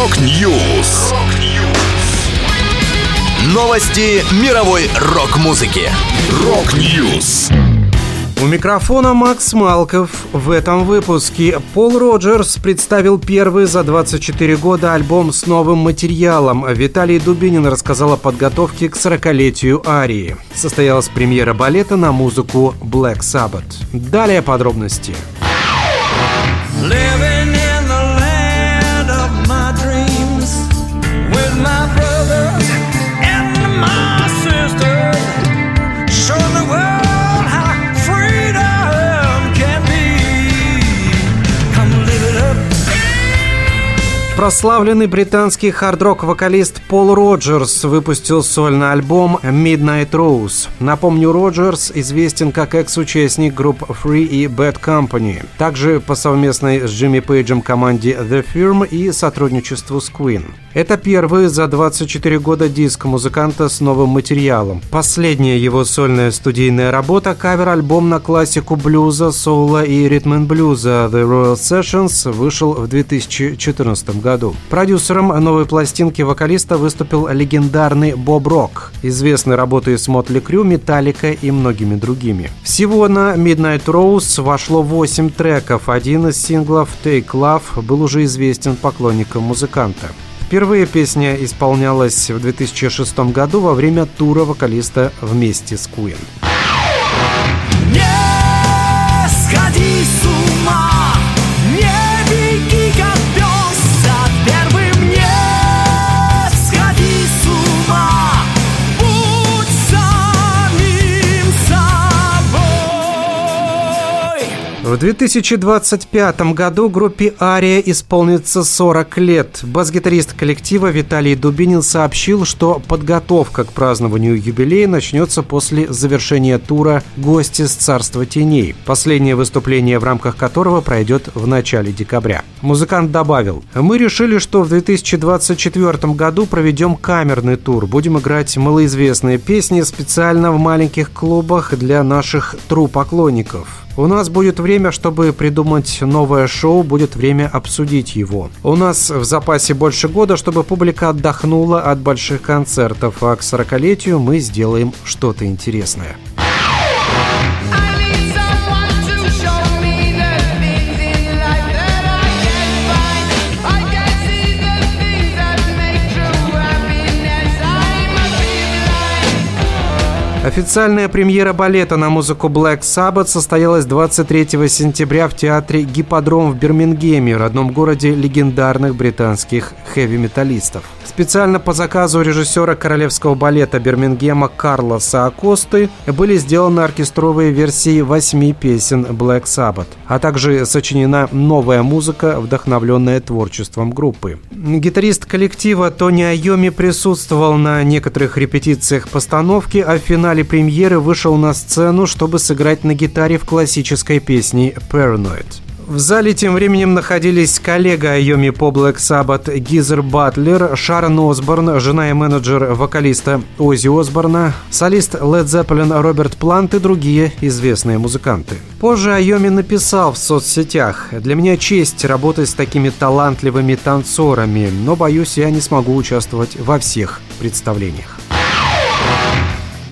Rock News. Новости мировой рок-музыки. Rock News. У микрофона Макс Малков. В этом выпуске Пол Роджерс представил первый за 24 года альбом с новым материалом. Виталий Дубинин рассказал о подготовке к 40-летию Арии. Состоялась премьера балета на музыку Black Sabbath. Далее подробности. Living Прославленный британский хард-рок-вокалист Пол Роджерс выпустил сольный альбом Midnight Rose. Напомню, Роджерс известен как экс-участник групп Free и Bad Company, также по совместной с Джимми Пейджем команде The Firm и сотрудничеству с Queen. Это первый за 24 года диск музыканта с новым материалом. Последняя его сольная студийная работа – кавер-альбом на классику блюза, соула и ритм блюза The Royal Sessions вышел в 2014 году. Продюсером новой пластинки вокалиста выступил легендарный Боб Рок, известный работой с Мотли Крю, Металлика и многими другими. Всего на Midnight Rose вошло 8 треков. Один из синглов Take Love был уже известен поклонникам музыканта. Впервые песня исполнялась в 2006 году во время тура вокалиста вместе с Queen. В 2025 году группе «Ария» исполнится 40 лет. Бас-гитарист коллектива Виталий Дубинин сообщил, что подготовка к празднованию юбилея начнется после завершения тура «Гости с царства теней», последнее выступление в рамках которого пройдет в начале декабря. Музыкант добавил, «Мы решили, что в 2024 году проведем камерный тур, будем играть малоизвестные песни специально в маленьких клубах для наших тру-поклонников. У нас будет время, чтобы придумать новое шоу, будет время обсудить его. У нас в запасе больше года, чтобы публика отдохнула от больших концертов, а к 40-летию мы сделаем что-то интересное. Официальная премьера балета на музыку Black Sabbath состоялась 23 сентября в театре «Гипподром» в Бирмингеме, родном городе легендарных британских хэви-металлистов. Специально по заказу режиссера королевского балета Бирмингема Карлоса Акосты были сделаны оркестровые версии восьми песен Black Sabbath, а также сочинена новая музыка, вдохновленная творчеством группы. Гитарист коллектива Тони Айоми присутствовал на некоторых репетициях постановки, а в финале финале премьеры вышел на сцену, чтобы сыграть на гитаре в классической песне «Paranoid». В зале тем временем находились коллега Айоми по Black Sabbath Гизер Батлер, Шарон Осборн, жена и менеджер вокалиста Ози Осборна, солист Led Zeppelin Роберт Плант и другие известные музыканты. Позже Айоми написал в соцсетях «Для меня честь работать с такими талантливыми танцорами, но, боюсь, я не смогу участвовать во всех представлениях».